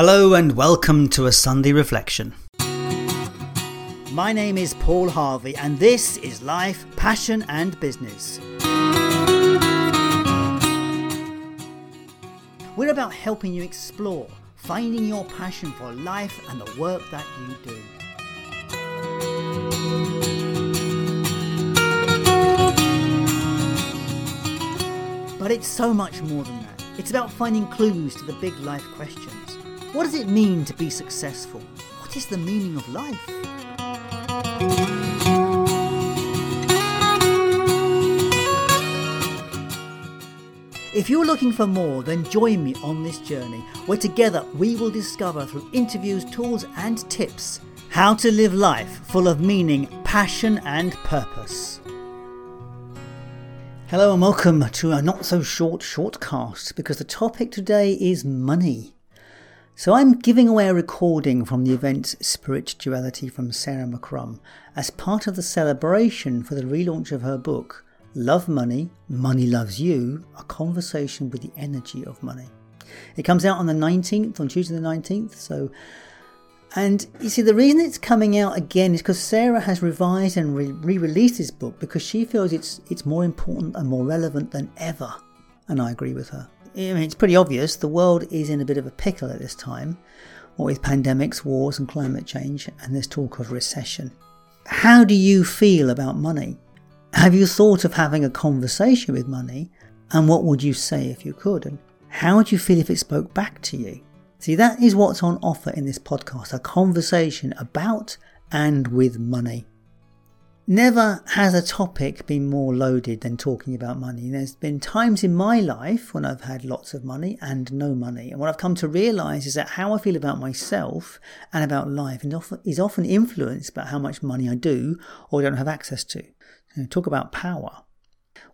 Hello and welcome to a Sunday reflection. My name is Paul Harvey, and this is Life, Passion and Business. We're about helping you explore, finding your passion for life and the work that you do. But it's so much more than that. It's about finding clues to the big life questions. What does it mean to be successful? What is the meaning of life? If you're looking for more, then join me on this journey where together we will discover through interviews, tools, and tips how to live life full of meaning, passion, and purpose. Hello and welcome to a not so short shortcast because the topic today is money. So I'm giving away a recording from the event Spirituality from Sarah McCrum as part of the celebration for the relaunch of her book, Love Money, Money Loves You, A Conversation with the Energy of Money. It comes out on the 19th, on Tuesday the 19th, so and you see, the reason it's coming out again is because Sarah has revised and re released this book because she feels it's it's more important and more relevant than ever. And I agree with her. I mean, it's pretty obvious the world is in a bit of a pickle at this time, what with pandemics, wars, and climate change, and there's talk of recession. How do you feel about money? Have you thought of having a conversation with money? And what would you say if you could? And how would you feel if it spoke back to you? See, that is what's on offer in this podcast a conversation about and with money. Never has a topic been more loaded than talking about money. There's been times in my life when I've had lots of money and no money. And what I've come to realize is that how I feel about myself and about life is often influenced by how much money I do or don't have access to. Talk about power.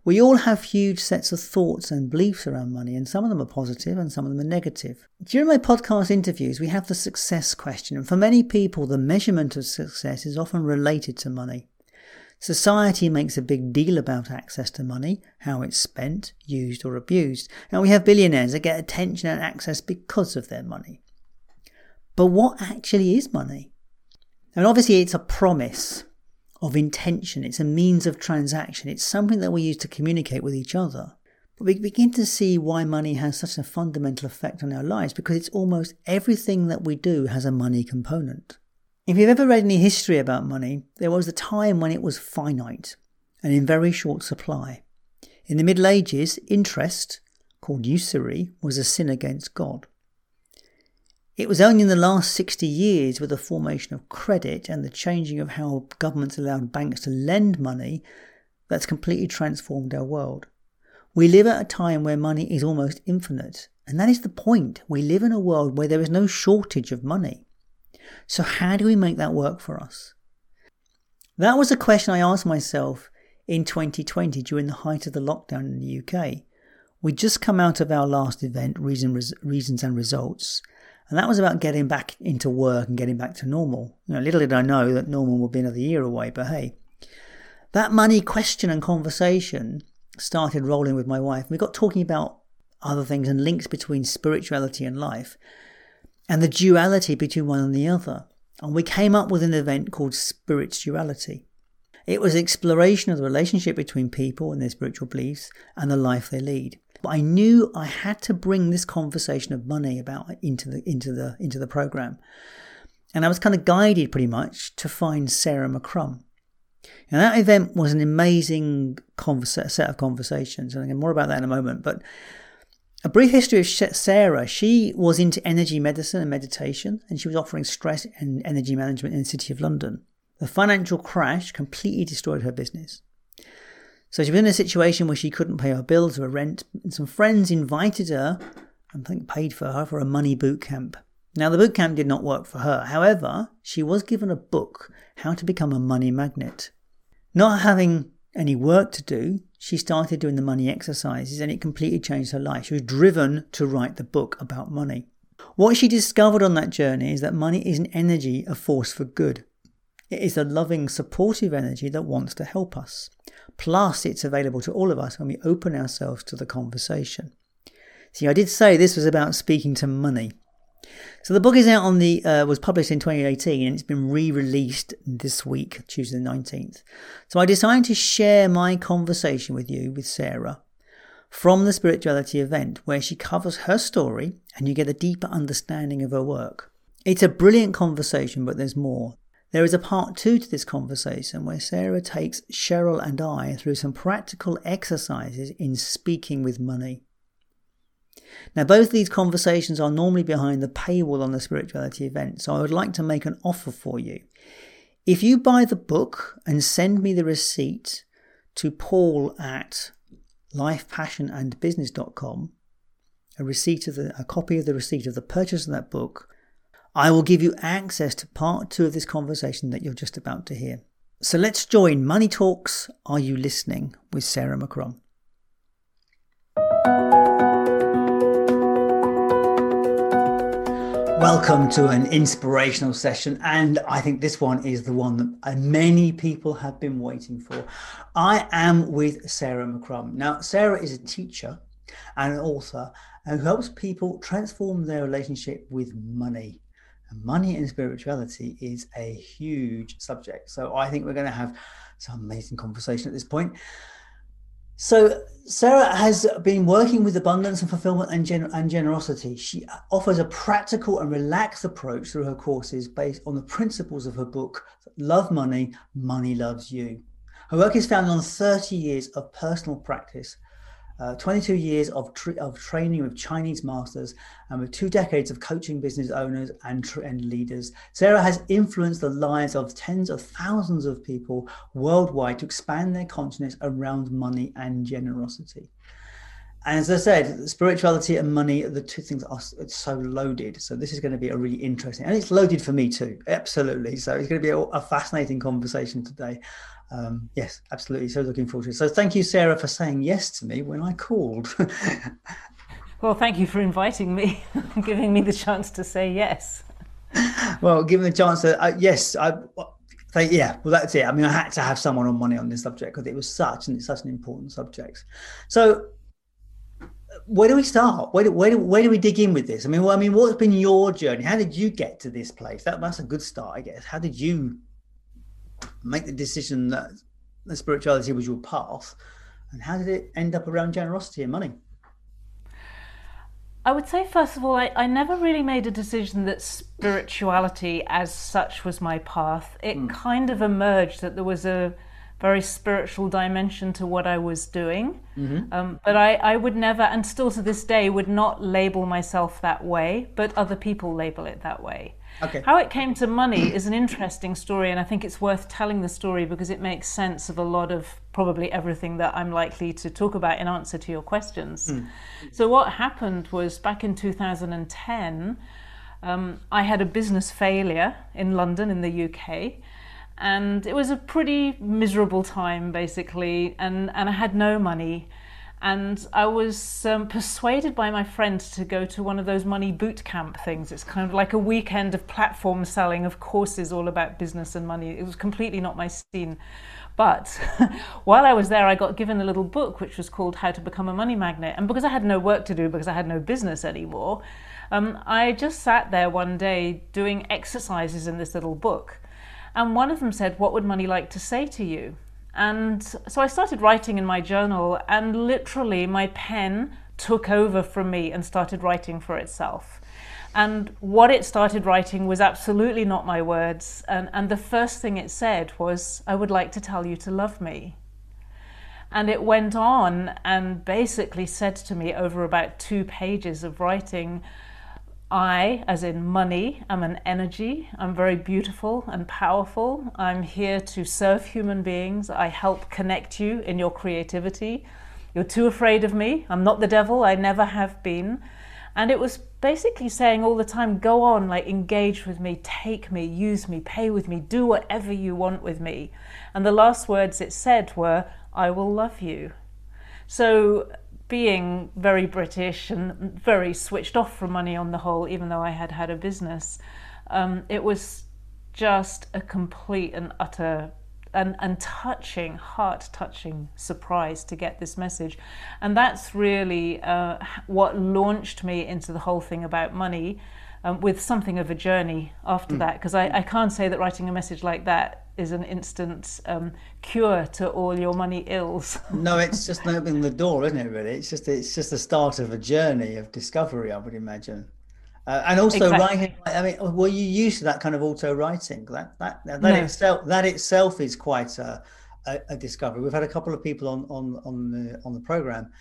We all have huge sets of thoughts and beliefs around money, and some of them are positive and some of them are negative. During my podcast interviews, we have the success question, and for many people, the measurement of success is often related to money. Society makes a big deal about access to money, how it's spent, used, or abused. And we have billionaires that get attention and access because of their money. But what actually is money? And obviously, it's a promise of intention, it's a means of transaction, it's something that we use to communicate with each other. But we begin to see why money has such a fundamental effect on our lives because it's almost everything that we do has a money component. If you've ever read any history about money, there was a time when it was finite and in very short supply. In the Middle Ages, interest, called usury, was a sin against God. It was only in the last 60 years, with the formation of credit and the changing of how governments allowed banks to lend money, that's completely transformed our world. We live at a time where money is almost infinite, and that is the point. We live in a world where there is no shortage of money. So, how do we make that work for us? That was a question I asked myself in 2020 during the height of the lockdown in the UK. We'd just come out of our last event, Reason, Reasons and Results, and that was about getting back into work and getting back to normal. You know, little did I know that normal would be another year away, but hey. That money question and conversation started rolling with my wife. We got talking about other things and links between spirituality and life and the duality between one and the other. And we came up with an event called Spirituality. It was exploration of the relationship between people and their spiritual beliefs and the life they lead. But I knew I had to bring this conversation of money about into the into the into the program. And I was kind of guided pretty much to find Sarah McCrum. And that event was an amazing conversa- set of conversations. And more about that in a moment. But a brief history of Sarah. She was into energy medicine and meditation, and she was offering stress and energy management in the City of London. The financial crash completely destroyed her business. So she was in a situation where she couldn't pay her bills or her rent, and some friends invited her, and I think paid for her, for a money boot camp. Now, the boot camp did not work for her. However, she was given a book, How to Become a Money Magnet. Not having any work to do, she started doing the money exercises and it completely changed her life. She was driven to write the book about money. What she discovered on that journey is that money is an energy, a force for good. It is a loving, supportive energy that wants to help us. Plus, it's available to all of us when we open ourselves to the conversation. See, I did say this was about speaking to money. So the book is out on the uh, was published in 2018 and it's been re-released this week, Tuesday the 19th. So I decided to share my conversation with you with Sarah from the spirituality event where she covers her story and you get a deeper understanding of her work. It's a brilliant conversation, but there's more. There is a part two to this conversation where Sarah takes Cheryl and I through some practical exercises in speaking with money. Now, both these conversations are normally behind the paywall on the spirituality event, so I would like to make an offer for you. If you buy the book and send me the receipt to paul at lifepassionandbusiness.com, a receipt of the, a copy of the receipt of the purchase of that book, I will give you access to part two of this conversation that you're just about to hear. So let's join Money Talks Are You Listening with Sarah McCrum. Welcome to an inspirational session, and I think this one is the one that uh, many people have been waiting for. I am with Sarah McCrum. Now, Sarah is a teacher and an author who helps people transform their relationship with money. And money and spirituality is a huge subject. So I think we're going to have some amazing conversation at this point. So Sarah has been working with abundance and fulfillment and, and, generosity. She offers a practical and relaxed approach through her courses based on the principles of her book, Love Money, Money Loves You. Her work is founded on 30 years of personal practice uh, 22 years of, of training with Chinese masters and with two decades of coaching business owners and, tra- and leaders. Sarah has influenced the lives of tens of thousands of people worldwide to expand their consciousness around money and generosity. And as I said, spirituality and money, are the two things are so loaded. So this is going to be a really interesting, and it's loaded for me too. Absolutely. So it's going to be a, a fascinating conversation today um, yes, absolutely. So looking forward to it. So thank you, Sarah, for saying yes to me when I called. well, thank you for inviting me, giving me the chance to say yes. well, given the chance to, uh, yes, I. Think, yeah, well, that's it. I mean, I had to have someone on money on this subject because it was such and it's such an important subject. So, where do we start? Where do, where do, where do we dig in with this? I mean, well, I mean, what's been your journey? How did you get to this place? That, that's a good start, I guess. How did you make the decision that spirituality was your path and how did it end up around generosity and money I would say, first of all, I, I never really made a decision that spirituality as such was my path. It mm. kind of emerged that there was a very spiritual dimension to what I was doing. Mm-hmm. Um, but I, I would never, and still to this day, would not label myself that way, but other people label it that way. Okay. How it came to money is an interesting story, and I think it's worth telling the story because it makes sense of a lot of probably everything that I'm likely to talk about in answer to your questions. Mm. So, what happened was back in 2010, um, I had a business failure in London, in the UK. And it was a pretty miserable time, basically, and, and I had no money. And I was um, persuaded by my friend to go to one of those money boot camp things. It's kind of like a weekend of platform selling of courses all about business and money. It was completely not my scene. But while I was there, I got given a little book which was called How to Become a Money Magnet. And because I had no work to do, because I had no business anymore, um, I just sat there one day doing exercises in this little book. And one of them said, What would money like to say to you? And so I started writing in my journal, and literally my pen took over from me and started writing for itself. And what it started writing was absolutely not my words. And, and the first thing it said was, I would like to tell you to love me. And it went on and basically said to me over about two pages of writing, I, as in money, am an energy. I'm very beautiful and powerful. I'm here to serve human beings. I help connect you in your creativity. You're too afraid of me. I'm not the devil. I never have been. And it was basically saying all the time go on, like engage with me, take me, use me, pay with me, do whatever you want with me. And the last words it said were, I will love you. So being very British and very switched off from money on the whole, even though I had had a business, um, it was just a complete and utter and, and touching, heart touching surprise to get this message. And that's really uh, what launched me into the whole thing about money. Um, with something of a journey after mm. that, because I, I can't say that writing a message like that is an instant um, cure to all your money ills. no, it's just opening the door, isn't it? Really, it's just it's just the start of a journey of discovery, I would imagine. Uh, and also exactly. writing. I mean, were you used to that kind of auto writing? That that that, no. itself that itself is quite a, a, a, discovery. We've had a couple of people on on on the on the program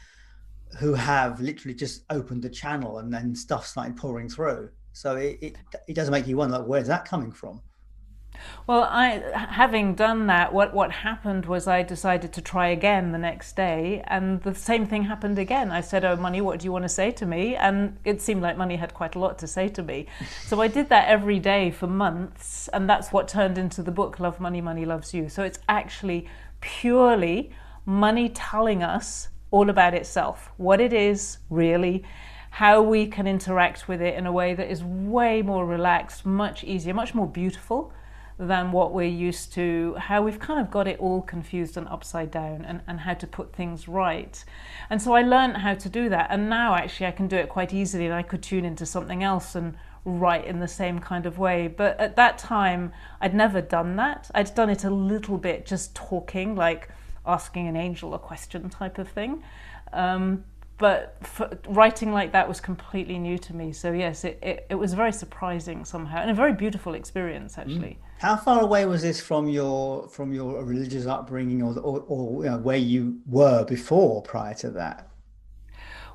who have literally just opened the channel and then stuff started pouring through. So it it, it does make you wonder, like, where's that coming from? Well, I, having done that, what, what happened was I decided to try again the next day, and the same thing happened again. I said, Oh, Money, what do you want to say to me? And it seemed like Money had quite a lot to say to me. so I did that every day for months, and that's what turned into the book, Love Money, Money Loves You. So it's actually purely money telling us all about itself, what it is really, how we can interact with it in a way that is way more relaxed, much easier, much more beautiful than what we're used to, how we've kind of got it all confused and upside down, and, and how to put things right. And so I learned how to do that. And now actually I can do it quite easily, and I could tune into something else and write in the same kind of way. But at that time, I'd never done that. I'd done it a little bit, just talking, like asking an angel a question type of thing. Um, but writing like that was completely new to me. So yes, it, it, it, was very surprising somehow, and a very beautiful experience actually. Mm. How far away was this from your from your religious upbringing, or or, or you know, where you were before prior to that?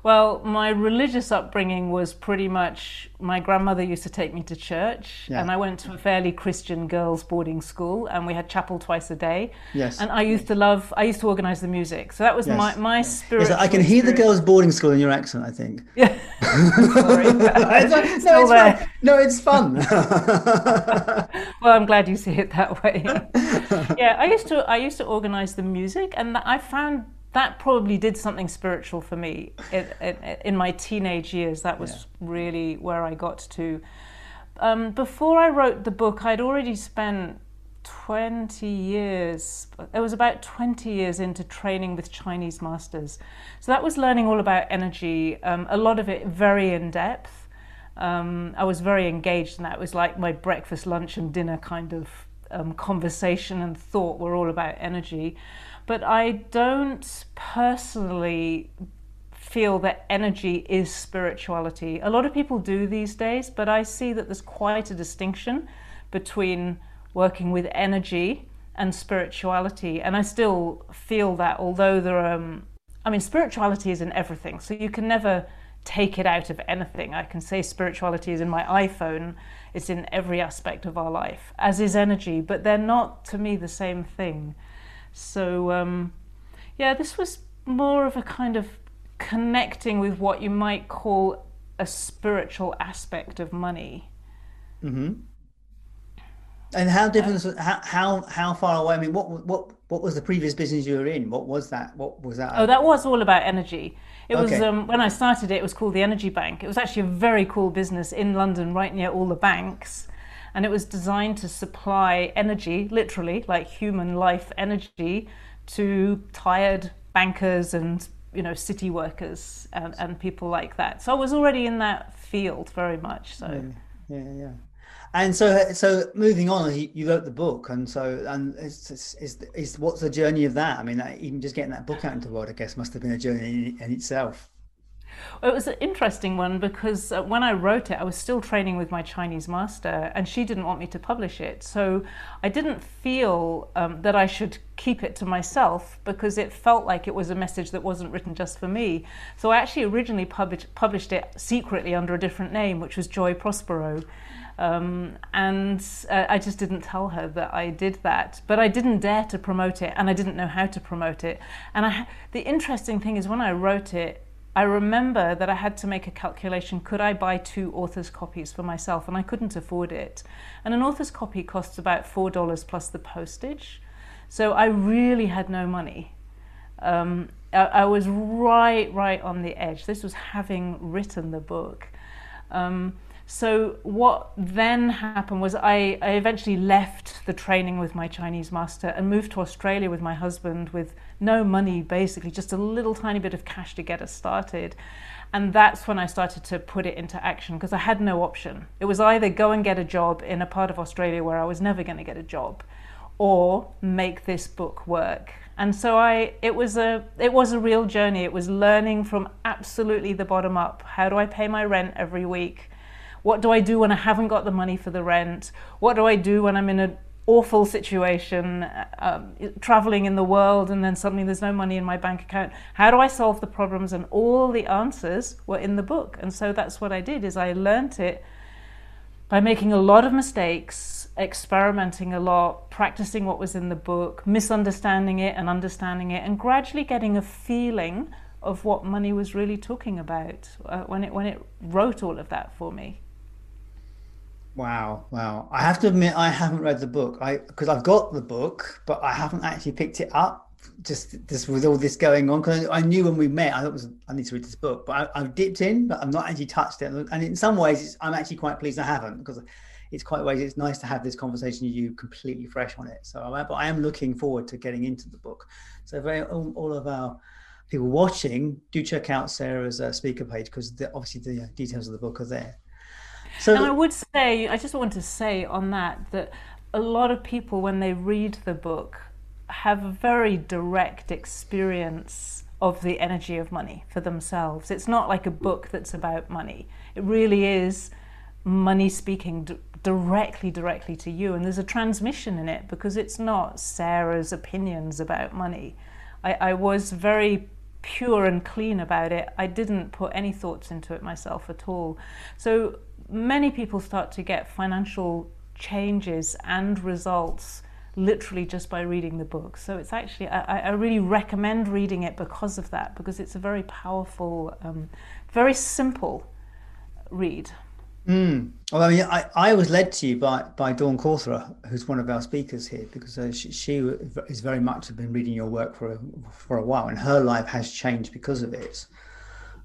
Well, my religious upbringing was pretty much my grandmother used to take me to church, yeah. and I went to a fairly Christian girls' boarding school, and we had chapel twice a day. Yes. And I used to love, I used to organise the music, so that was yes. my my spirit. Yes, I can hear the girls' boarding school in your accent. I think. Yeah. Sorry. no, it's fun. no, it's fun. well, I'm glad you see it that way. yeah, I used to I used to organise the music, and I found that probably did something spiritual for me in, in, in my teenage years. That was yeah. really where I got to. Um, before I wrote the book, I'd already spent 20 years, it was about 20 years into training with Chinese masters. So that was learning all about energy, um, a lot of it very in depth. Um, I was very engaged in that. It was like my breakfast, lunch, and dinner kind of um, conversation and thought were all about energy but I don't personally feel that energy is spirituality. A lot of people do these days, but I see that there's quite a distinction between working with energy and spirituality. And I still feel that, although there are, um, I mean, spirituality is in everything, so you can never take it out of anything. I can say spirituality is in my iPhone, it's in every aspect of our life, as is energy, but they're not to me the same thing. So, um, yeah, this was more of a kind of connecting with what you might call a spiritual aspect of money. Mm-hmm. And how different? Uh, how, how how far away? I mean, what what what was the previous business you were in? What was that? What was that? Oh, that was all about energy. It okay. was um, when I started it. It was called the Energy Bank. It was actually a very cool business in London, right near all the banks and it was designed to supply energy, literally, like human life energy, to tired bankers and you know city workers and, and people like that. So I was already in that field very much. So yeah, yeah. yeah. And so, so moving on, you, wrote the book, and so, and is, is, what's the journey of that? I mean, even just getting that book out into the world, I guess, must have been a journey in, in itself. It was an interesting one because uh, when I wrote it, I was still training with my Chinese master, and she didn't want me to publish it. So I didn't feel um, that I should keep it to myself because it felt like it was a message that wasn't written just for me. So I actually originally published, published it secretly under a different name, which was Joy Prospero. Um, and uh, I just didn't tell her that I did that. But I didn't dare to promote it, and I didn't know how to promote it. And I, the interesting thing is, when I wrote it, I remember that I had to make a calculation could I buy two author's copies for myself? And I couldn't afford it. And an author's copy costs about $4 plus the postage. So I really had no money. Um, I, I, was right, right on the edge. This was having written the book. Um, So what then happened was I, I eventually left the training with my Chinese master and moved to Australia with my husband with no money, basically just a little tiny bit of cash to get us started. And that's when I started to put it into action because I had no option. It was either go and get a job in a part of Australia where I was never going to get a job or make this book work. And so I it was a it was a real journey. It was learning from absolutely the bottom up. How do I pay my rent every week? What do I do when I haven't got the money for the rent? What do I do when I'm in an awful situation, um, traveling in the world, and then suddenly there's no money in my bank account? How do I solve the problems? And all the answers were in the book. And so that's what I did. Is I learnt it by making a lot of mistakes, experimenting a lot, practicing what was in the book, misunderstanding it and understanding it, and gradually getting a feeling of what money was really talking about uh, when it when it wrote all of that for me. Wow, wow. I have to admit, I haven't read the book. I because I've got the book, but I haven't actually picked it up. Just just with all this going on, because I knew when we met, I thought was I need to read this book, but I, have dipped in, but I've not actually touched it. And in some ways, I'm actually quite pleased I haven't because it's quite ways it's nice to have this conversation with you completely fresh on it. So, but I am looking forward to getting into the book. So, very all, all of our people watching, do check out Sarah's uh, speaker page because obviously the uh, details of the book are there. So, and I would say, I just want to say on that that a lot of people, when they read the book, have a very direct experience of the energy of money for themselves. It's not like a book that's about money. It really is money speaking directly, directly to you. And there's a transmission in it because it's not Sarah's opinions about money. I, I was very pure and clean about it. I didn't put any thoughts into it myself at all. So many people start to get financial changes and results literally just by reading the book. So it's actually, I, I really recommend reading it because of that, because it's a very powerful, um, very simple read. Mm. Well, I mean, I, I was led to you by, by Dawn Cawthra, who's one of our speakers here, because uh, she, she is very much been reading your work for a, for a while, and her life has changed because of it.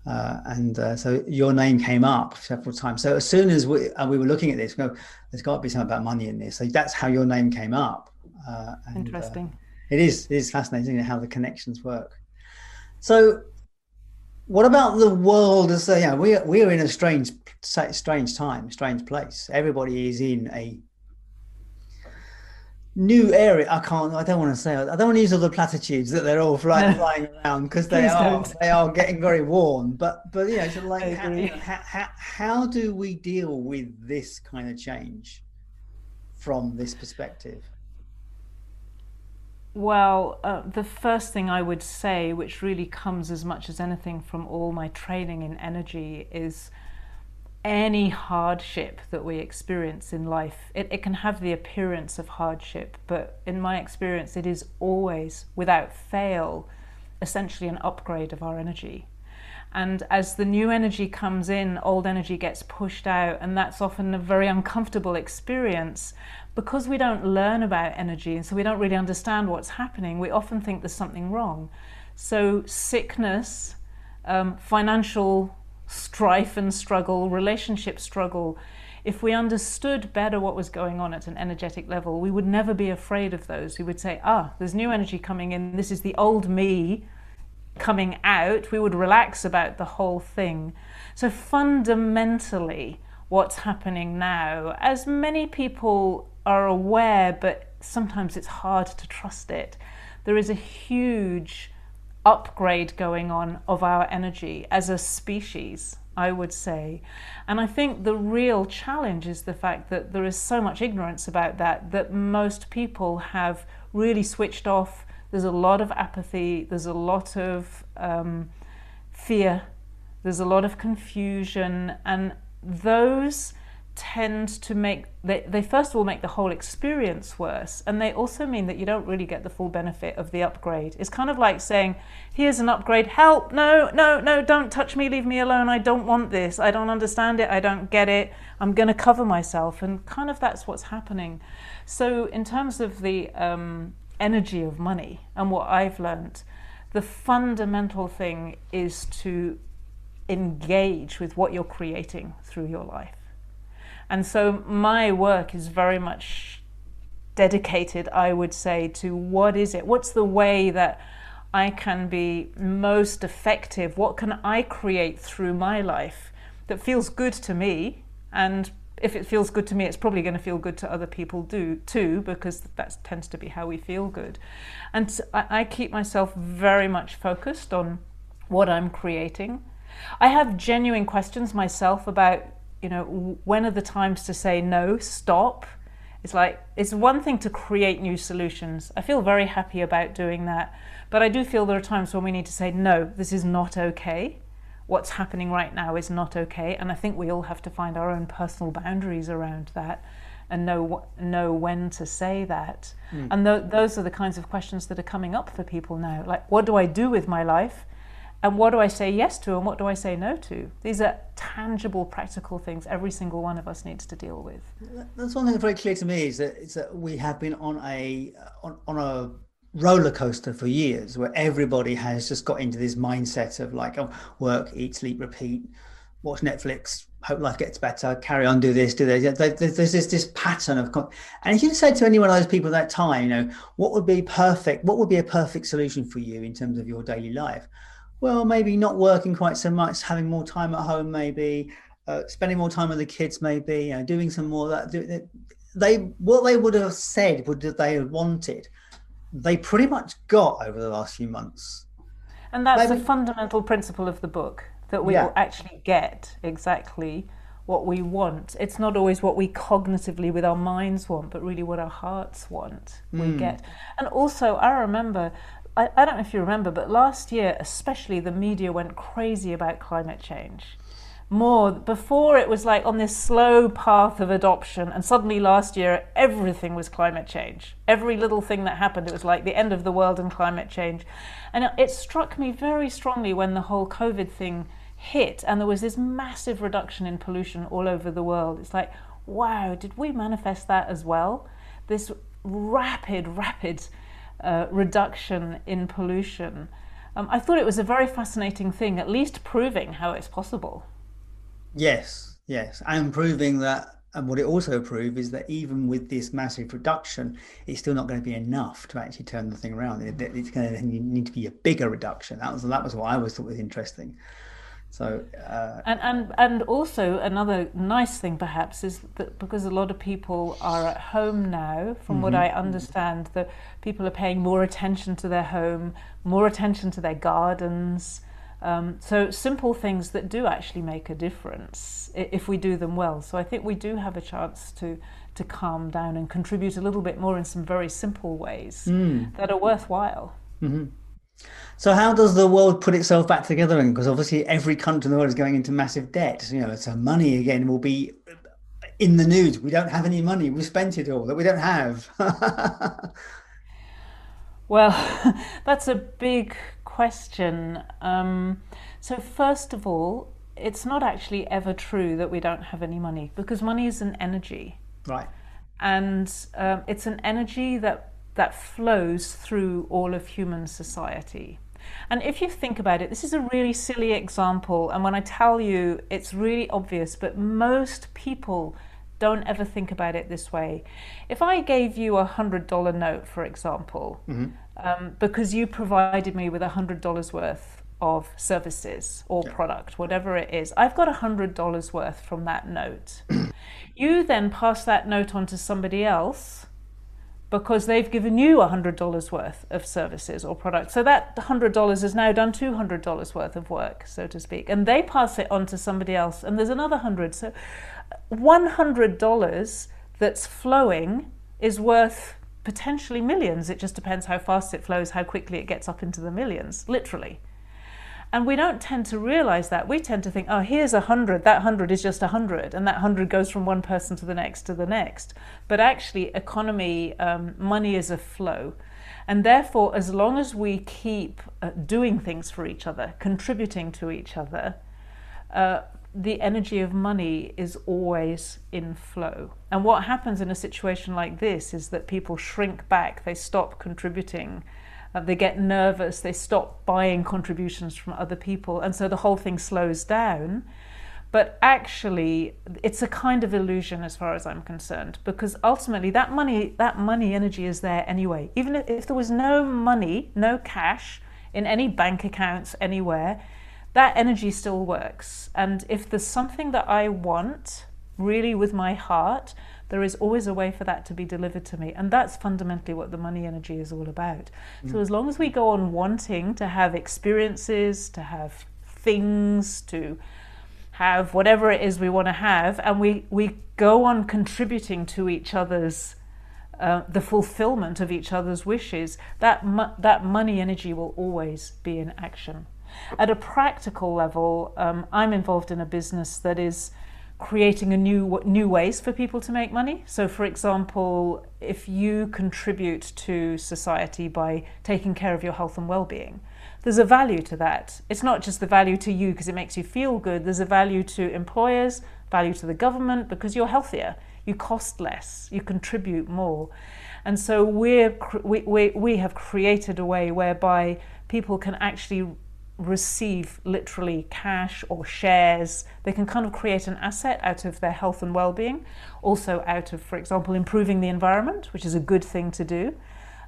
Uh, and uh, so your name came up several times. So as soon as we, uh, we were looking at this, we go, there's got to be something about money in this. So that's how your name came up. Uh, and, uh, Interesting. it is. It is fascinating how the connections work. So, what about the world? As uh, yeah, we we are in a strange, strange time, strange place. Everybody is in a new area. I can't. I don't want to say. I don't want to use all the platitudes that they're all flying, flying around because they are don't. they are getting very worn. But but you know, so like how, how, how do we deal with this kind of change from this perspective? Well, uh, the first thing I would say, which really comes as much as anything from all my training in energy, is any hardship that we experience in life, it, it can have the appearance of hardship, but in my experience, it is always, without fail, essentially an upgrade of our energy. And as the new energy comes in, old energy gets pushed out, and that's often a very uncomfortable experience because we don't learn about energy and so we don't really understand what's happening. We often think there's something wrong. So, sickness, um, financial strife and struggle, relationship struggle, if we understood better what was going on at an energetic level, we would never be afraid of those. We would say, ah, there's new energy coming in, this is the old me coming out. We would relax about the whole thing. So, fundamentally, what's happening now, as many people are aware, but sometimes it's hard to trust it, there is a huge upgrade going on of our energy as a species, I would say. And I think the real challenge is the fact that there is so much ignorance about that that most people have really switched off. There's a lot of apathy, there's a lot of um, fear, there's a lot of confusion, and those tend to make they, they first of all make the whole experience worse and they also mean that you don't really get the full benefit of the upgrade. It's kind of like saying here's an upgrade. Help. No no no don't touch me. Leave me alone. I don't want this. I don't understand it. I don't get it. I'm going to cover myself. And kind of that's what's happening. So in terms of the um, energy of money and what i've learned the fundamental thing is to engage with what you're creating through your life And so my work is very much dedicated, I would say, to what is it? What's the way that I can be most effective? What can I create through my life that feels good to me? And if it feels good to me, it's probably going to feel good to other people do too, because that tends to be how we feel good. And I, I keep myself very much focused on what I'm creating. I have genuine questions myself about, you know, when are the times to say no, stop. It's like it's one thing to create new solutions. I feel very happy about doing that, but I do feel there are times when we need to say no, this is not okay. What's happening right now is not okay, and I think we all have to find our own personal boundaries around that and know know when to say that. Mm. And th- those are the kinds of questions that are coming up for people now. Like, what do I do with my life? And what do I say yes to and what do I say no to? These are tangible, practical things every single one of us needs to deal with. That's one thing that's very clear to me is that, is that we have been on a on, on a roller coaster for years where everybody has just got into this mindset of like oh, work, eat, sleep, repeat, watch Netflix, hope life gets better, carry on, do this, do this. There's this this pattern of, and if you said to any one of those people at that time, you know, what would be perfect? What would be a perfect solution for you in terms of your daily life? Well, maybe not working quite so much, having more time at home, maybe uh, spending more time with the kids, maybe you know, doing some more that. They what they would have said would that they wanted, they pretty much got over the last few months. And that's maybe, a fundamental principle of the book that we yeah. will actually get exactly what we want. It's not always what we cognitively with our minds want, but really what our hearts want. We mm. get. And also, I remember I, I don't know if you remember, but last year, especially, the media went crazy about climate change. More before it was like on this slow path of adoption, and suddenly last year everything was climate change. Every little thing that happened, it was like the end of the world and climate change. And it struck me very strongly when the whole COVID thing hit, and there was this massive reduction in pollution all over the world. It's like, wow, did we manifest that as well? This rapid, rapid uh, reduction in pollution. Um, I thought it was a very fascinating thing, at least proving how it's possible. Yes, yes, and proving that. And what it also proved is that even with this massive reduction, it's still not going to be enough to actually turn the thing around. it's going to need to be a bigger reduction. That was that was what I always thought was interesting. So uh, and and and also another nice thing perhaps is that because a lot of people are at home now, from mm-hmm. what I understand, that people are paying more attention to their home, more attention to their gardens. Um, so simple things that do actually make a difference if we do them well. So I think we do have a chance to to calm down and contribute a little bit more in some very simple ways mm. that are worthwhile. Mm-hmm. So how does the world put itself back together? And Because obviously every country in the world is going into massive debt. You know, so money again will be in the news. We don't have any money. We spent it all that we don't have. well, that's a big question. Um, so first of all, it's not actually ever true that we don't have any money because money is an energy. Right. And um, it's an energy that that flows through all of human society. And if you think about it, this is a really silly example. And when I tell you, it's really obvious, but most people don't ever think about it this way. If I gave you a $100 note, for example, mm-hmm. um, because you provided me with a $100 worth of services or yeah. product, whatever it is, I've got a $100 worth from that note. you then pass that note on to somebody else because they've given you $100 worth of services or products. So that $100 has now done $200 worth of work, so to speak. And they pass it on to somebody else, and there's another 100 So $100 that's flowing is worth potentially millions. It just depends how fast it flows, how quickly it gets up into the millions, literally. And we don't tend to realize that. We tend to think, oh, here's a hundred, that hundred is just a hundred, and that hundred goes from one person to the next to the next. But actually, economy, um, money is a flow. And therefore, as long as we keep uh, doing things for each other, contributing to each other, uh, the energy of money is always in flow. And what happens in a situation like this is that people shrink back, they stop contributing uh, they get nervous, they stop buying contributions from other people, and so the whole thing slows down. but actually it's a kind of illusion as far as i'm concerned because ultimately that money that money energy is there anyway. Even if, if there was no money no cash in any bank accounts anywhere that energy still works. And if there's something that i want really with my heart there is always a way for that to be delivered to me and that's fundamentally what the money energy is all about mm. so as long as we go on wanting to have experiences to have things to have whatever it is we want to have, and we, we go on contributing to each other's, uh, the fulfillment of each other's wishes, that, mo- that money energy will always be in action. At a practical level, um, I'm involved in a business that is creating a new new ways for people to make money. So, for example, if you contribute to society by taking care of your health and well-being, there's a value to that. It's not just the value to you because it makes you feel good, there's a value to employers, value to the government because you're healthier, you cost less, you contribute more. And so we're, we, we, we have created a way whereby people can actually receive literally cash or shares. They can kind of create an asset out of their health and well being, also out of, for example, improving the environment, which is a good thing to do.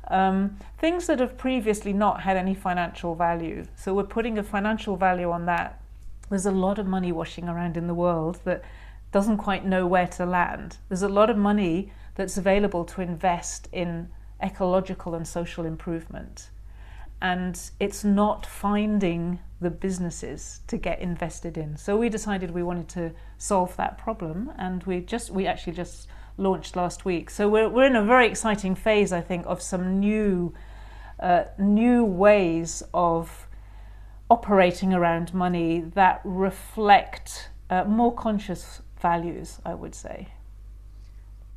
Um, things that have previously not had any financial value. So we're putting a financial value on that. There's a lot of money washing around in the world that doesn't quite know where to land. There's a lot of money that's available to invest in ecological and social improvement. And it's not finding the businesses to get invested in. So we decided we wanted to solve that problem and we just we actually just launched last week. So we're, we're in a very exciting phase, I think, of some new, uh, new ways of operating around money that reflect uh, more conscious values, I would say.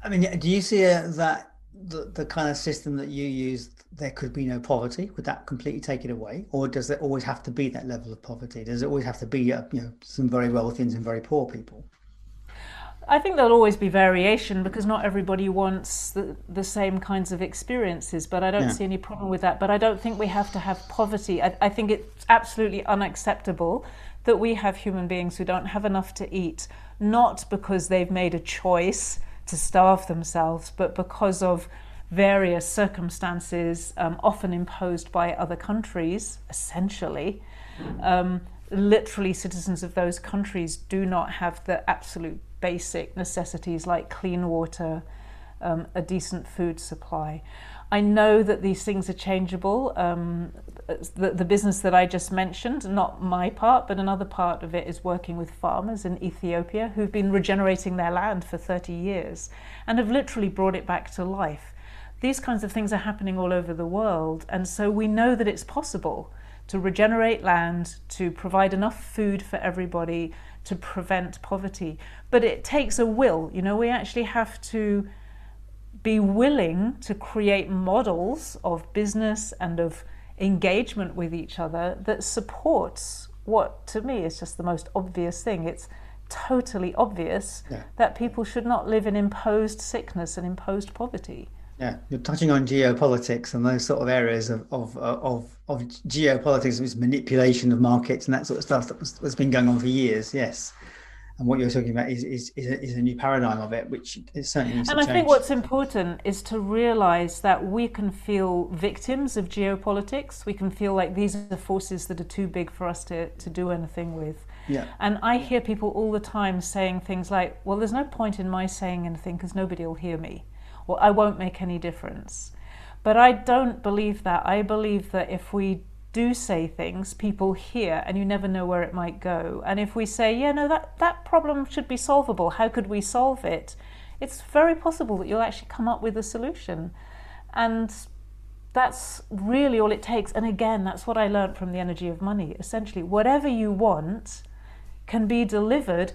I mean, do you see uh, that the, the kind of system that you use, there could be no poverty? Would that completely take it away? Or does there always have to be that level of poverty? Does it always have to be, uh, you know, some very wealthy and some very poor people? I think there'll always be variation because not everybody wants the, the same kinds of experiences, but I don't yeah. see any problem with that. But I don't think we have to have poverty. I, I think it's absolutely unacceptable that we have human beings who don't have enough to eat, not because they've made a choice to starve themselves, but because of various circumstances, um, often imposed by other countries, essentially. Um, literally, citizens of those countries do not have the absolute basic necessities like clean water, um, a decent food supply. I know that these things are changeable. Um, the, the business that I just mentioned, not my part, but another part of it is working with farmers in Ethiopia who've been regenerating their land for 30 years and have literally brought it back to life. These kinds of things are happening all over the world, and so we know that it's possible to regenerate land, to provide enough food for everybody, to prevent poverty. But it takes a will. You know, we actually have to be willing to create models of business and of engagement with each other that supports what to me is just the most obvious thing. It's totally obvious yeah. that people should not live in imposed sickness and imposed poverty. Yeah, you're touching on geopolitics and those sort of areas of of uh, of, of geopolitics, is manipulation of markets and that sort of stuff that was, that's been going on for years. Yes, and what you're talking about is is is a, is a new paradigm of it, which is certainly. and I think what's important is to realise that we can feel victims of geopolitics. We can feel like these are the forces that are too big for us to to do anything with. Yeah. And I hear people all the time saying things like, "Well, there's no point in my saying anything because nobody will hear me." Well, I won't make any difference. But I don't believe that. I believe that if we do say things, people hear, and you never know where it might go. And if we say, yeah, no, that, that problem should be solvable, how could we solve it? It's very possible that you'll actually come up with a solution. And that's really all it takes. And again, that's what I learned from the energy of money. Essentially, whatever you want can be delivered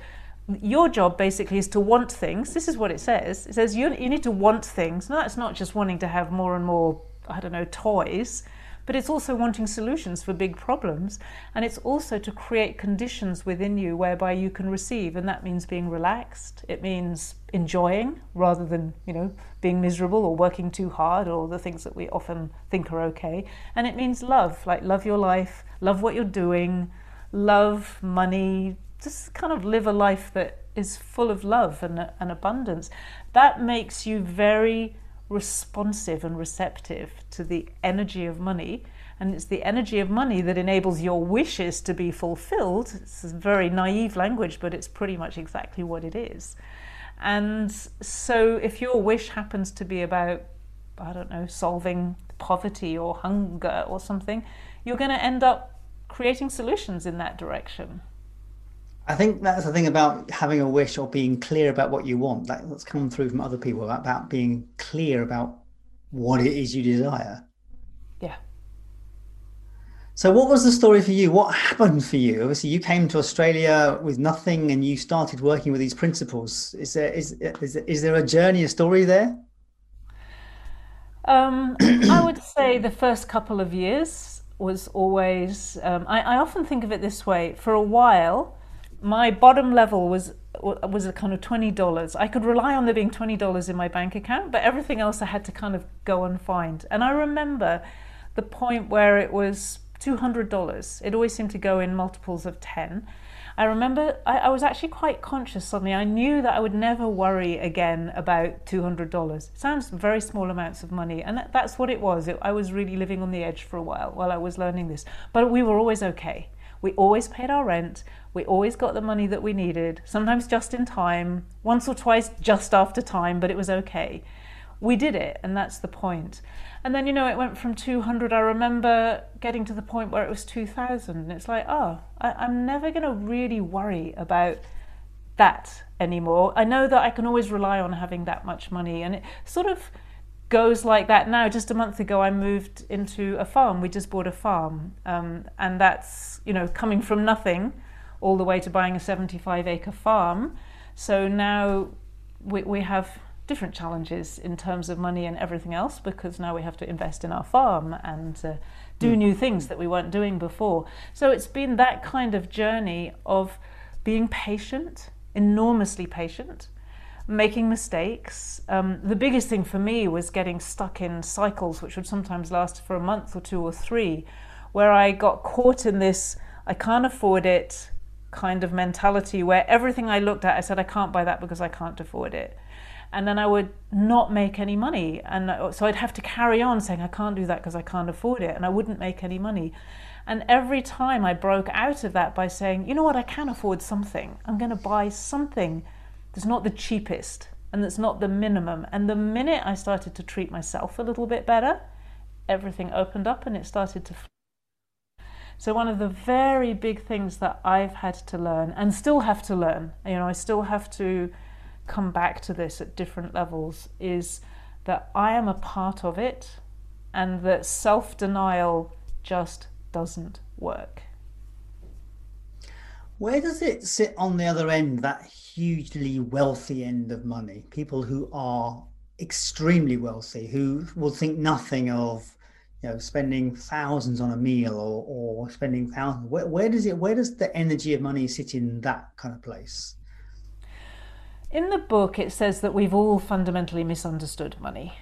your job basically is to want things. This is what it says. It says you, you need to want things. No, that's not just wanting to have more and more, I don't know, toys, but it's also wanting solutions for big problems. And it's also to create conditions within you whereby you can receive. And that means being relaxed. It means enjoying rather than, you know, being miserable or working too hard or the things that we often think are okay. And it means love, like love your life, love what you're doing, love money, just kind of live a life that is full of love and, and abundance. That makes you very responsive and receptive to the energy of money. And it's the energy of money that enables your wishes to be fulfilled. It's very naive language, but it's pretty much exactly what it is. And so, if your wish happens to be about, I don't know, solving poverty or hunger or something, you're going to end up creating solutions in that direction. I think that's the thing about having a wish or being clear about what you want. That's come through from other people about being clear about what it is you desire. Yeah. So, what was the story for you? What happened for you? Obviously, you came to Australia with nothing, and you started working with these principles. Is there is is, is there a journey, a story there? Um, I would say the first couple of years was always. Um, I, I often think of it this way. For a while, my bottom level was was a kind of twenty dollars. I could rely on there being twenty dollars in my bank account, but everything else I had to kind of go and find. And I remember the point where it was two hundred dollars. It always seemed to go in multiples of ten. I remember I, I, was actually quite conscious suddenly. I knew that I would never worry again about two hundred dollars. Sounds very small amounts of money, and that, that's what it was. It, I was really living on the edge for a while while I was learning this, but we were always okay. We always paid our rent. We always got the money that we needed, sometimes just in time, once or twice just after time, but it was okay. We did it, and that's the point. And then, you know, it went from 200. I remember getting to the point where it was 2000. And it's like, oh, I, am never going to really worry about that anymore. I know that I can always rely on having that much money. And it sort of goes like that now. Just a month ago, I moved into a farm. We just bought a farm, um, and that's you know coming from nothing all the way to buying a 75 acre farm. So now we, we have different challenges in terms of money and everything else because now we have to invest in our farm and uh, do mm. new things that we weren't doing before. So it's been that kind of journey of being patient, enormously patient, making mistakes. Um, the biggest thing for me was getting stuck in cycles, which would sometimes last for a month or two or three, where I got caught in this I can't afford it kind of mentality where everything I looked at, I said, I can't buy that because I can't afford it. And then I would not make any money. And uh, so I'd have to carry on saying, I can't do that because I can't afford it. And I wouldn't make any money. And every time I broke out of that by saying, you know what, I can afford something. I'm going to buy something that's not the cheapest and that's not the minimum. And the minute I started to treat myself a little bit better, everything opened up and it started to. So, one of the very big things that I've had to learn and still have to learn, you know, I still have to come back to this at different levels, is that I am a part of it and that self denial just doesn't work. Where does it sit on the other end, that hugely wealthy end of money? People who are extremely wealthy, who will think nothing of, you know, spending thousands on a meal or, or spending thousands. Where, where does it? Where does the energy of money sit in that kind of place? In the book, it says that we've all fundamentally misunderstood money.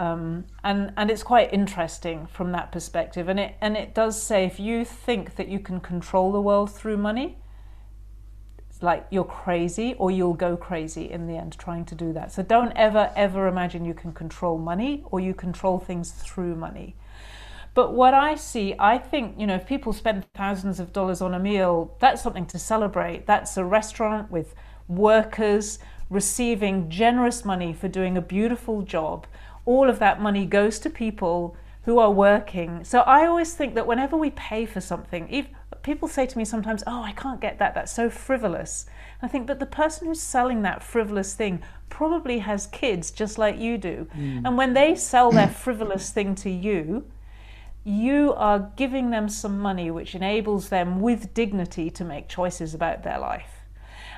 Um, and and it's quite interesting from that perspective. And it and it does say if you think that you can control the world through money, it's like you're crazy or you'll go crazy in the end trying to do that. So don't ever, ever imagine you can control money or you control things through money. But what I see, I think, you know, if people spend thousands of dollars on a meal, that's something to celebrate. That's a restaurant with workers receiving generous money for doing a beautiful job. All of that money goes to people who are working. So I always think that whenever we pay for something, if people say to me sometimes, "Oh, I can't get that. That's so frivolous." I think, but the person who's selling that frivolous thing probably has kids just like you do, mm. and when they sell their frivolous thing to you, you are giving them some money which enables them with dignity to make choices about their life.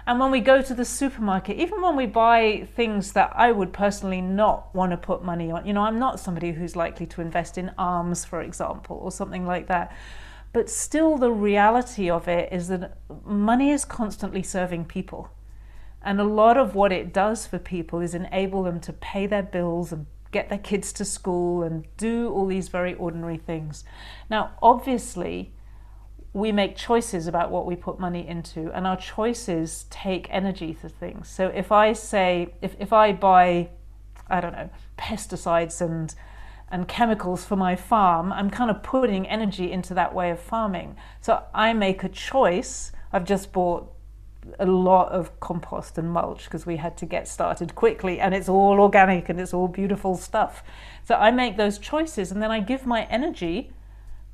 And when we go to the supermarket, even when we buy things that I would personally not want to put money on, you know, I'm not somebody who's likely to invest in arms, for example, or something like that. But still, the reality of it is that money is constantly serving people. And a lot of what it does for people is enable them to pay their bills and get their kids to school and do all these very ordinary things. Now, obviously, we make choices about what we put money into, and our choices take energy to things. So if I say, if, if I buy, I don't know, pesticides and and chemicals for my farm, I'm kind of putting energy into that way of farming. So I make a choice. I've just bought a lot of compost and mulch because we had to get started quickly and it's all organic and it's all beautiful stuff. So I make those choices and then I give my energy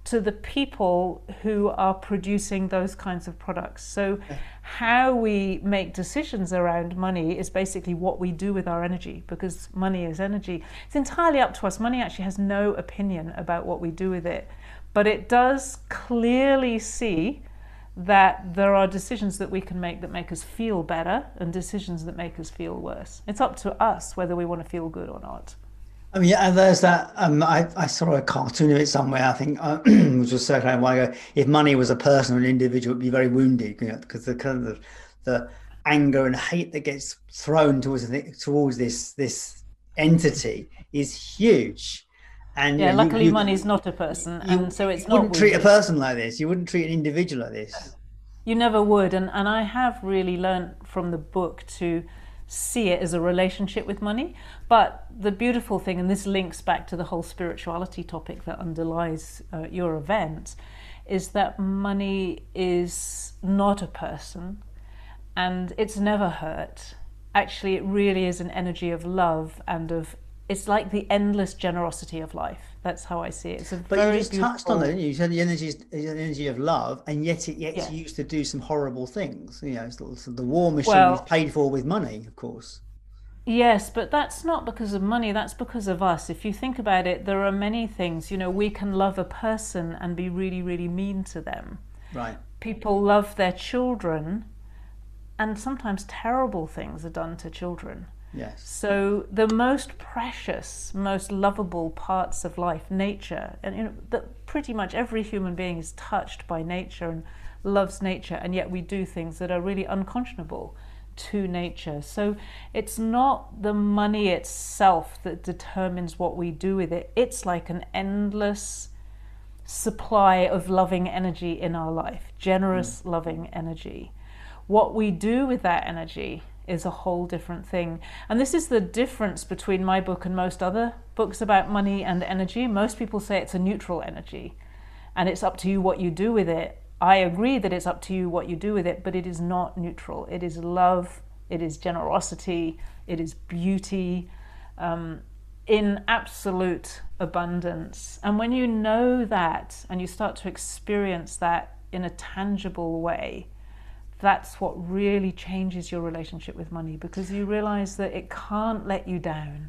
to the people who are producing those kinds of products. So, how we make decisions around money is basically what we do with our energy because money is energy. It's entirely up to us. Money actually has no opinion about what we do with it, but it does clearly see that there are decisions that we can make that make us feel better and decisions that make us feel worse. It's up to us whether we want to feel good or not. I mean, yeah, there's that. Um, I, I saw a cartoon of it somewhere. I think uh, which was circulating a while ago. If money was a person or an individual, it'd be very wounded, you know, because the kind of the anger and hate that gets thrown towards towards this this entity is huge. And yeah, you luckily, you, money is not a person, you, and so it's you wouldn't treat a person like this. You wouldn't treat an individual like this. You never would, and and I have really learned from the book to see it as a relationship with money. But the beautiful thing, and this links back to the whole spirituality topic that underlies uh, your event, is that money is not a person and it's never hurt. Actually, it really is an energy of love and of it's like the endless generosity of life. That's how I see it. It's a but very you just touched on it. You said the energy is the energy of love, and yet it gets yeah. used to do some horrible things. You know, the war machine well, is paid for with money, of course. Yes, but that's not because of money. That's because of us. If you think about it, there are many things. You know, we can love a person and be really, really mean to them. Right. People love their children, and sometimes terrible things are done to children. Yes. So the most precious, most lovable parts of life, nature, and you know, that pretty much every human being is touched by nature and loves nature, and yet we do things that are really unconscionable to nature. So it's not the money itself that determines what we do with it. It's like an endless supply of loving energy in our life, generous, mm. loving energy. What we do with that energy is a whole different thing. And this is the difference between my book and most other books about money and energy. Most people say it's a neutral energy and it's up to you what you do with it. I agree that it's up to you what you do with it, but it is not neutral. It is love, it is generosity, it is beauty um, in absolute abundance. And when you know that and you start to experience that in a tangible way, that's what really changes your relationship with money because you realize that it can't let you down.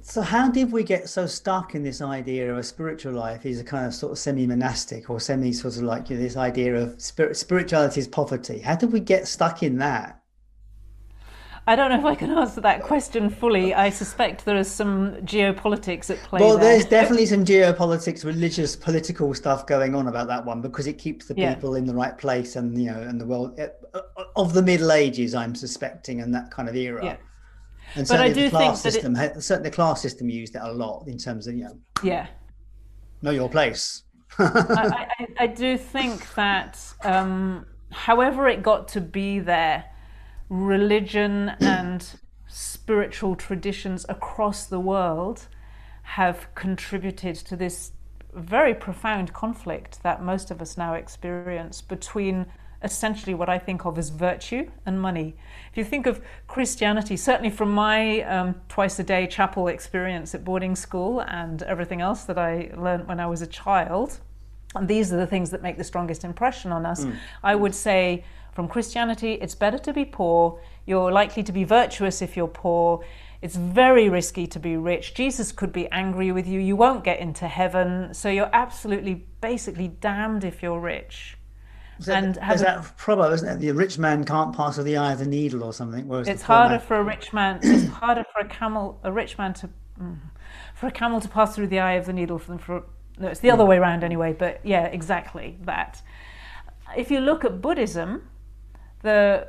So, how did we get so stuck in this idea of a spiritual life is a kind of sort of semi monastic or semi sort of like you know, this idea of spirit, spirituality is poverty? How did we get stuck in that? I don't know if I can answer that question fully. I suspect there is some geopolitics at play. Well, there. there's definitely some geopolitics, religious, political stuff going on about that one because it keeps the yeah. people in the right place and you know, and the world eh, of the Middle Ages. I'm suspecting, and that kind of era. Yeah. And certainly the class system, it, certainly the class system used it a lot in terms of you know. Yeah. Know your place. I, I, I, do think that, um, however it got to be there religion and spiritual traditions across the world have contributed to this very profound conflict that most of us now experience between essentially what I think of as virtue and money. If you think of Christianity, certainly from my um, twice a day chapel experience at boarding school and everything else that I learned when I was a child, and these are the things that make the strongest impression on us, mm. I would say from Christianity, it's better to be poor. You're likely to be virtuous if you're poor. It's very risky to be rich. Jesus could be angry with you. You won't get into heaven. So you're absolutely, basically damned if you're rich. Is that, and is that proverb, isn't it? The rich man can't pass through the eye of the needle or something. It's harder man... for a rich man. It's harder for a camel, a rich man to, mm, for a camel to pass through the eye of the needle than for. No, it's the other hmm. way around anyway. But yeah, exactly that. If you look at Buddhism, the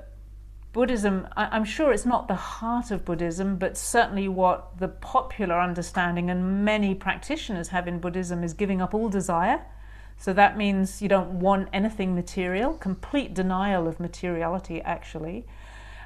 Buddhism, I'm sure it's not the heart of Buddhism, but certainly what the popular understanding and many practitioners have in Buddhism is giving up all desire. So that means you don't want anything material, complete denial of materiality, actually.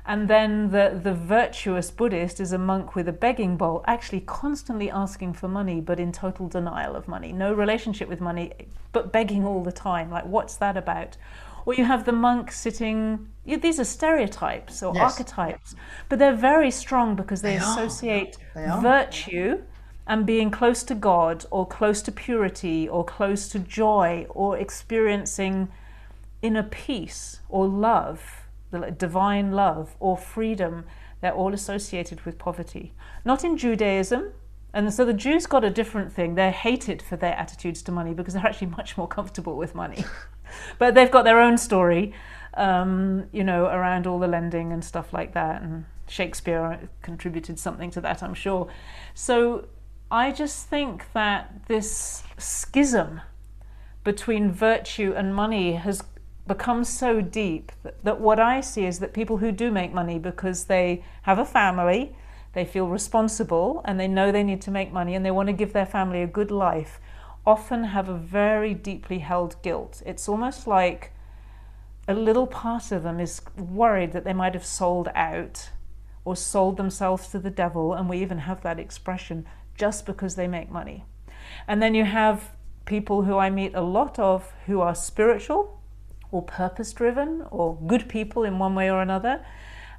And then the, the virtuous Buddhist is a monk with a begging bowl, actually constantly asking for money, but in total denial of money. No relationship with money, but begging all the time. Like, what's that about? Or you have the monk sitting, these are stereotypes or yes. archetypes, but they're very strong because they, they associate they virtue and being close to God or close to purity or close to joy or experiencing inner peace or love, the divine love or freedom, they're all associated with poverty. Not in Judaism. And so the Jews got a different thing. They're hated for their attitudes to money because they're actually much more comfortable with money. but they've got their own story, um, you know, around all the lending and stuff like that. And Shakespeare contributed something to that, I'm sure. So I just think that this schism between virtue and money has become so deep that, that, what I see is that people who do make money because they have a family, they feel responsible, and they know they need to make money and they want to give their family a good life, often have a very deeply held guilt. It's almost like a little part of them is worried that they might have sold out or sold themselves to the devil, and we even have that expression just because they make money. And then you have people who I meet a lot of who are spiritual or purpose driven or good people in one way or another.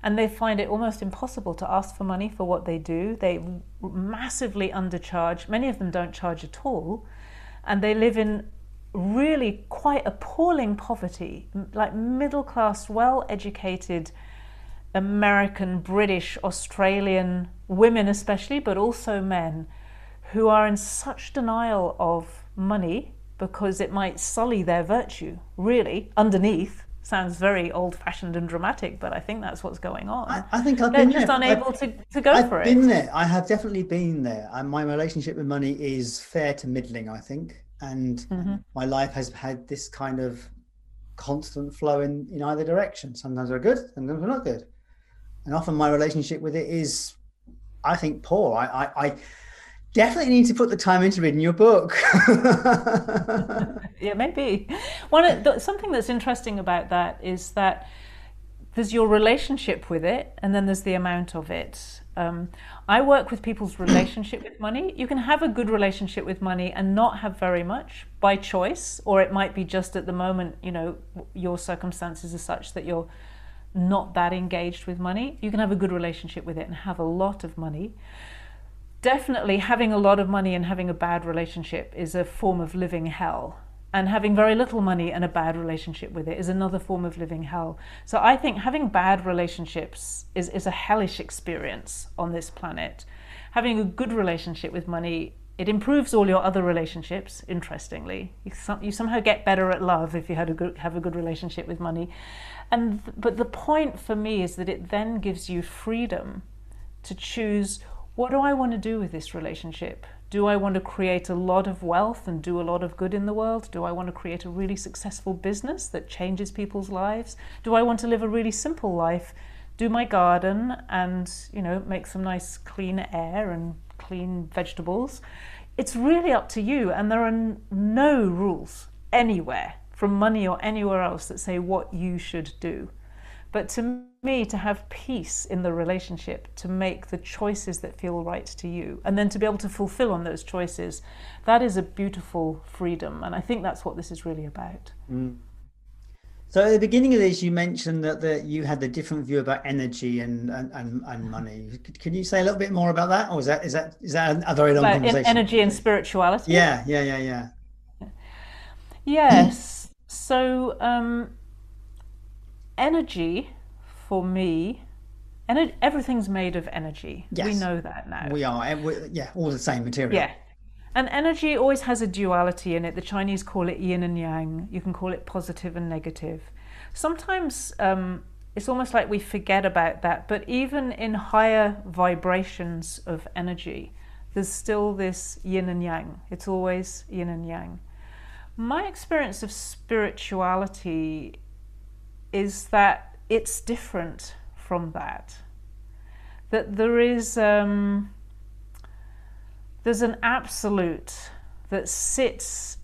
And they find it almost impossible to ask for money for what they do. They massively undercharge. Many of them don't charge at all. And they live in really quite appalling poverty, like middle class, well educated American, British, Australian women, especially, but also men, who are in such denial of money because it might sully their virtue, really, underneath. Sounds very old fashioned and dramatic, but I think that's what's going on. I, I think I've They're been just there. unable I've, to, to go I've for it. I've been there. I have definitely been there. And my relationship with money is fair to middling, I think. And mm-hmm. my life has had this kind of constant flow in, in either direction. Sometimes we're good, sometimes we're not good and often my relationship with it is, I think, poor. I, I, I definitely need to put the time into reading your book. yeah, maybe. One something that's interesting about that is that there's your relationship with it, and then there's the amount of it. Um, I work with people's relationship with money. You can have a good relationship with money and not have very much by choice, or it might be just at the moment, you know, your circumstances are such that you're not that engaged with money, you can have a good relationship with it and have a lot of money. Definitely, having a lot of money and having a bad relationship is a form of living hell. And having very little money and a bad relationship with it is another form of living hell. So I think having bad relationships is, is a hellish experience on this planet. Having a good relationship with money it improves all your other relationships interestingly you, you somehow get better at love if you had a good, have a good relationship with money and but the point for me is that it then gives you freedom to choose what do i want to do with this relationship do i want to create a lot of wealth and do a lot of good in the world do i want to create a really successful business that changes people's lives do i want to live a really simple life do my garden and you know make some nice clean air and clean vegetables. It's really up to you, and there are no rules anywhere from money or anywhere else that say what you should do. But to me, to have peace in the relationship, to make the choices that feel right to you, and then to be able to fulfill on those choices, that is a beautiful freedom. And I think that's what this is really about. Mm. So at the beginning of this, you mentioned that, that you had a different view about energy and, and, and, and money. Can you say a little bit more about that, or is that is that is that a very long conversation? Energy and spirituality. Yeah, yeah, yeah, yeah. Yes. so um, energy, for me, and everything's made of energy. Yes. We know that now. We are. yeah, all the same material. Yeah. And energy always has a duality in it. The Chinese call it yin and yang. You can call it positive and negative. Sometimes um, it's almost like we forget about that, but even in higher vibrations of energy, there's still this yin and yang. It's always yin and yang. My experience of spirituality is that it's different from that. That there is. Um, there's an absolute that sits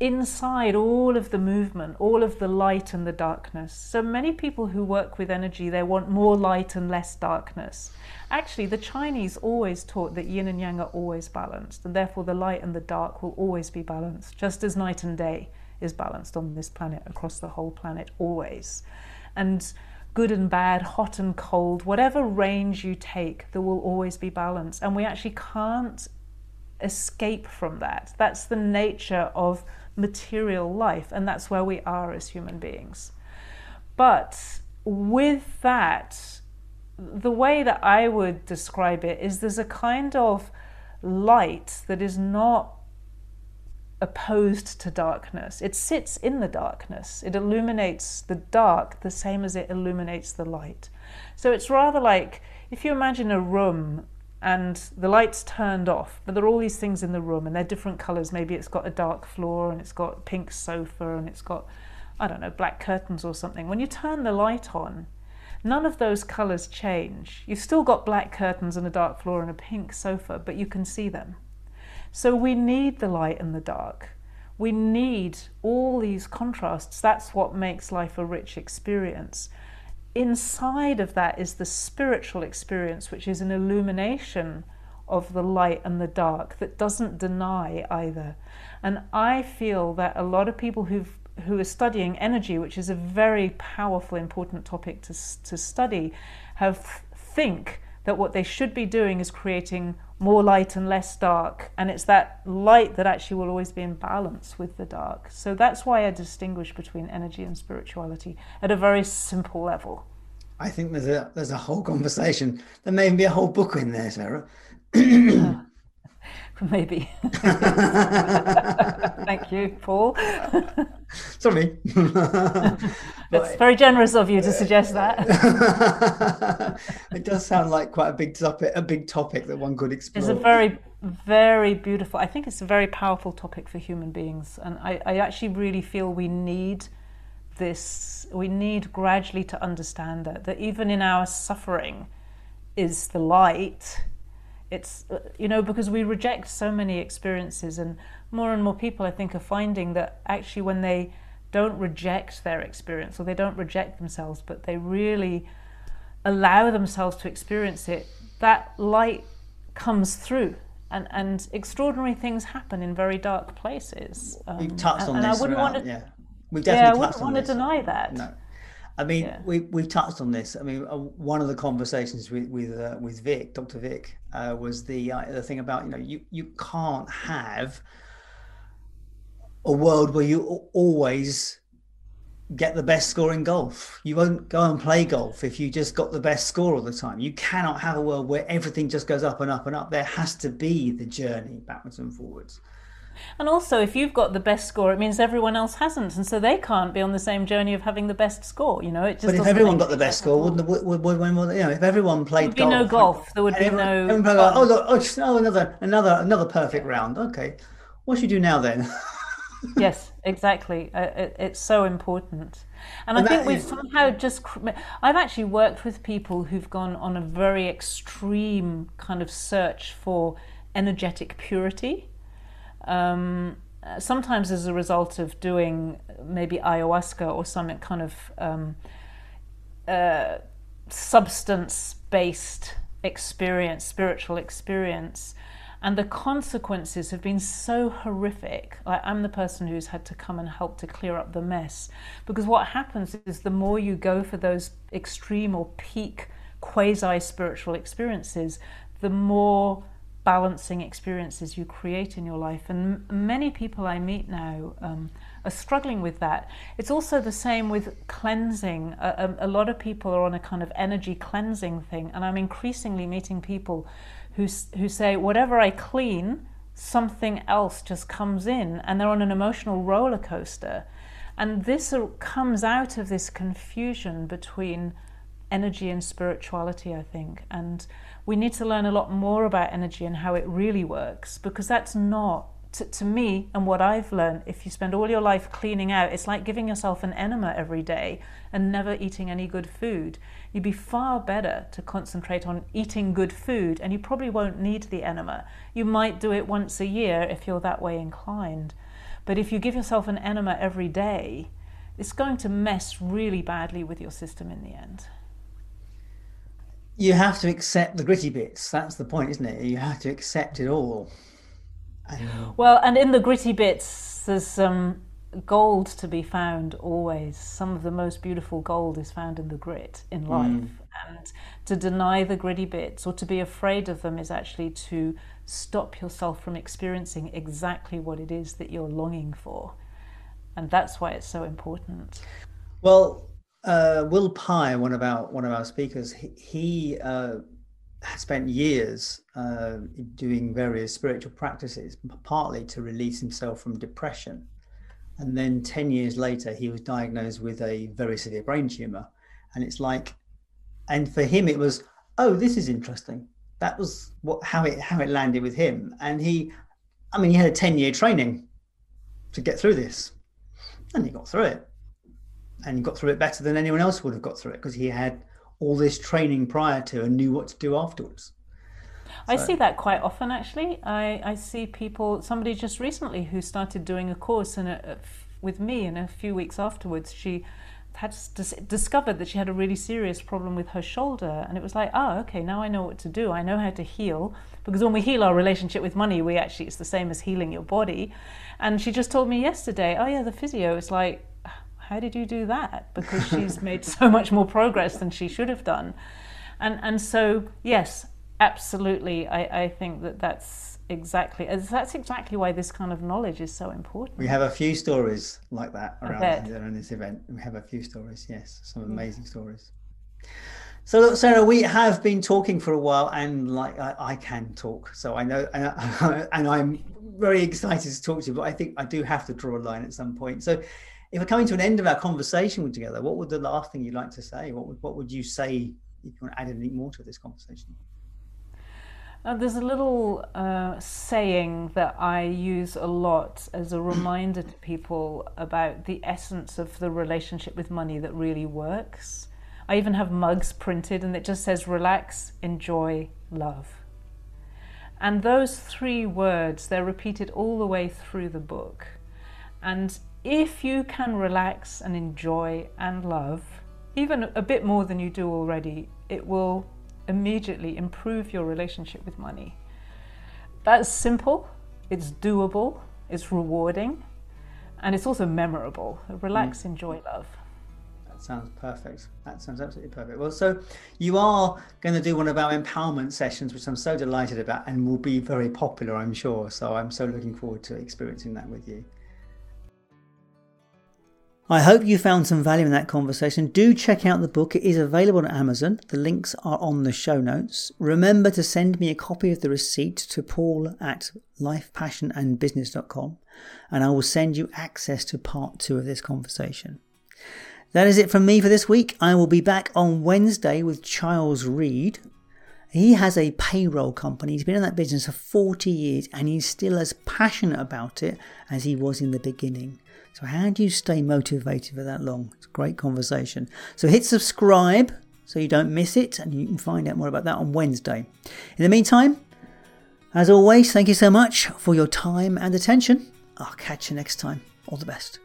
inside all of the movement, all of the light and the darkness. So many people who work with energy, they want more light and less darkness. Actually, the Chinese always taught that yin and yang are always balanced, and therefore the light and the dark will always be balanced, just as night and day is balanced on this planet, across the whole planet, always. And good and bad, hot and cold, whatever range you take, there will always be balance. And we actually can't escape from that. That's the nature of material life, and that's where we are as human beings. But with that, the way that I would describe it is there's a kind of light that is not opposed to darkness. It sits in the darkness. It illuminates the dark the same as it illuminates the light. So it's rather like if you imagine a room and the light's turned off, but there are all these things in the room and they're different colours. Maybe it's got a dark floor and it's got pink sofa and it's got, I don't know, black curtains or something. When you turn the light on, none of those colours change. You've still got black curtains and a dark floor and a pink sofa, but you can see them. So we need the light and the dark. We need all these contrasts. That's what makes life a rich experience inside of that is the spiritual experience, which is an illumination of the light and the dark that doesn't deny either. And I feel that a lot of people who've who are studying energy, which is a very powerful, important topic to, to study, have think that what they should be doing is creating more light and less dark. And it's that light that actually will always be in balance with the dark. So that's why I distinguish between energy and spirituality at a very simple level. I think there's a there's a whole conversation. There may even be a whole book in there, Sarah. Maybe. Thank you, Paul. Sorry. it's very generous of you to suggest that. it does sound like quite a big topic, a big topic that one could explore. It's a very, very beautiful. I think it's a very powerful topic for human beings, and I, I actually really feel we need this. We need gradually to understand that that even in our suffering, is the light it's you know because we reject so many experiences and more and more people i think are finding that actually when they don't reject their experience or they don't reject themselves but they really allow themselves to experience it that light comes through and, and extraordinary things happen in very dark places um, we've touched on and, this and I wouldn't want to, yeah we've definitely yeah, I wouldn't want to deny that no I mean, yeah. we we touched on this. I mean, uh, one of the conversations with with uh, with Vic, Dr. Vic, uh, was the uh, the thing about you know you you can't have a world where you always get the best score in golf. You won't go and play golf if you just got the best score all the time. You cannot have a world where everything just goes up and up and up. There has to be the journey backwards and forwards. And also, if you've got the best score, it means everyone else hasn't, and so they can't be on the same journey of having the best score. You know, it just. But if everyone got the best score, wouldn't would, would, would, would, you know if everyone played there would be golf, no golf. There would be everyone, no. Go, oh look, oh, oh, another another another perfect round. Okay, what should you do now then? yes, exactly. Uh, it, it's so important. And, and I think we've somehow just. I've actually worked with people who've gone on a very extreme kind of search for energetic purity. Um, sometimes as a result of doing maybe ayahuasca or some kind of um, uh, substance based experience, spiritual experience. And the consequences have been so horrific. Like I'm the person who's had to come and help to clear up the mess. Because what happens is the more you go for those extreme or peak quasi spiritual experiences, the more balancing experiences you create in your life. And many people I meet now um, are struggling with that. It's also the same with cleansing. A, a, a, lot of people are on a kind of energy cleansing thing, and I'm increasingly meeting people who, who say, whatever I clean, something else just comes in, and they're on an emotional roller coaster. And this comes out of this confusion between energy and spirituality, I think. And we need to learn a lot more about energy and how it really works because that's not to, to, me and what I've learned, if you spend all your life cleaning out, it's like giving yourself an enema every day and never eating any good food. You'd be far better to concentrate on eating good food, and you probably won't need the enema. You might do it once a year if you're that way inclined. But if you give yourself an enema every day, it's going to mess really badly with your system in the end. You have to accept the gritty bits. That's the point, isn't it? You have to accept it all. And... Well, and in the gritty bits, there's some gold to be found always. Some of the most beautiful gold is found in the grit in mm. life. Mm. And to deny the gritty bits or to be afraid of them is actually to stop yourself from experiencing exactly what it is that you're longing for. And that's why it's so important. Well, uh, Will Pye, one of our one of our speakers, he, he uh, spent years uh, doing various spiritual practices, partly to release himself from depression. And then 10 years later, he was diagnosed with a very severe brain tumor. And it's like, and for him, it was, oh, this is interesting. That was what how it how it landed with him. And he, I mean, he had a 10 year training to get through this. And he got through it. And he got through it better than anyone else would have got through it because he had all this training prior to and knew what to do afterwards. I see that quite often actually. I, I see people, somebody just recently who started doing a course and uh, uh, a, with me, and a few weeks afterwards, she had dis- discovered that she had a really serious problem with her shoulder. And it was like, oh, okay, now I know what to do. I know how to heal. Because when we heal our relationship with money, we actually, it's the same as healing your body. And she just told me yesterday, oh, yeah, the physio is like, how did you do that? Because she's made so much more progress than she should have done. And, and so, yes, absolutely, I, I think that that's exactly uh, that's exactly why this kind of knowledge is so important. We have a few stories like that around, around this event. We have a few stories, yes, some mm. amazing yeah. stories. So, look, Sarah, we have been talking for a while, and like I, I can talk, so I know, and, I, and I'm very excited to talk to you. But I think I do have to draw a line at some point. So, if we're coming to an end of our conversation together, what would the last thing you'd like to say? What would what would you say if you want to add anything more to this conversation? Uh, there's a little uh, saying that I use a lot as a reminder to people about the essence of the relationship with money that really works. I even have mugs printed and it just says relax, enjoy, love. And those three words, they're repeated all the way through the book. And if you can relax and enjoy and love, even a bit more than you do already, it will immediately improve your relationship with money. That's simple, it's doable, it's rewarding, and it's also memorable. Relax, mm. enjoy, love. That sounds perfect. That sounds absolutely perfect. Well, so you are going to do one of our empowerment sessions, which I'm so delighted about and will be very popular, I'm sure. So I'm so looking forward to experiencing that with you. I hope you found some value in that conversation. Do check out the book. It is available on Amazon. The links are on the show notes. Remember to send me a copy of the receipt to paul at lifepassionandbusiness.com and I will send you access to part two of this conversation. That is it from me for this week. I will be back on Wednesday with Charles Reed. He has a payroll company. He's been in that business for 40 years and he's still as passionate about it as he was in the beginning. So, how do you stay motivated for that long? It's a great conversation. So, hit subscribe so you don't miss it, and you can find out more about that on Wednesday. In the meantime, as always, thank you so much for your time and attention. I'll catch you next time. All the best.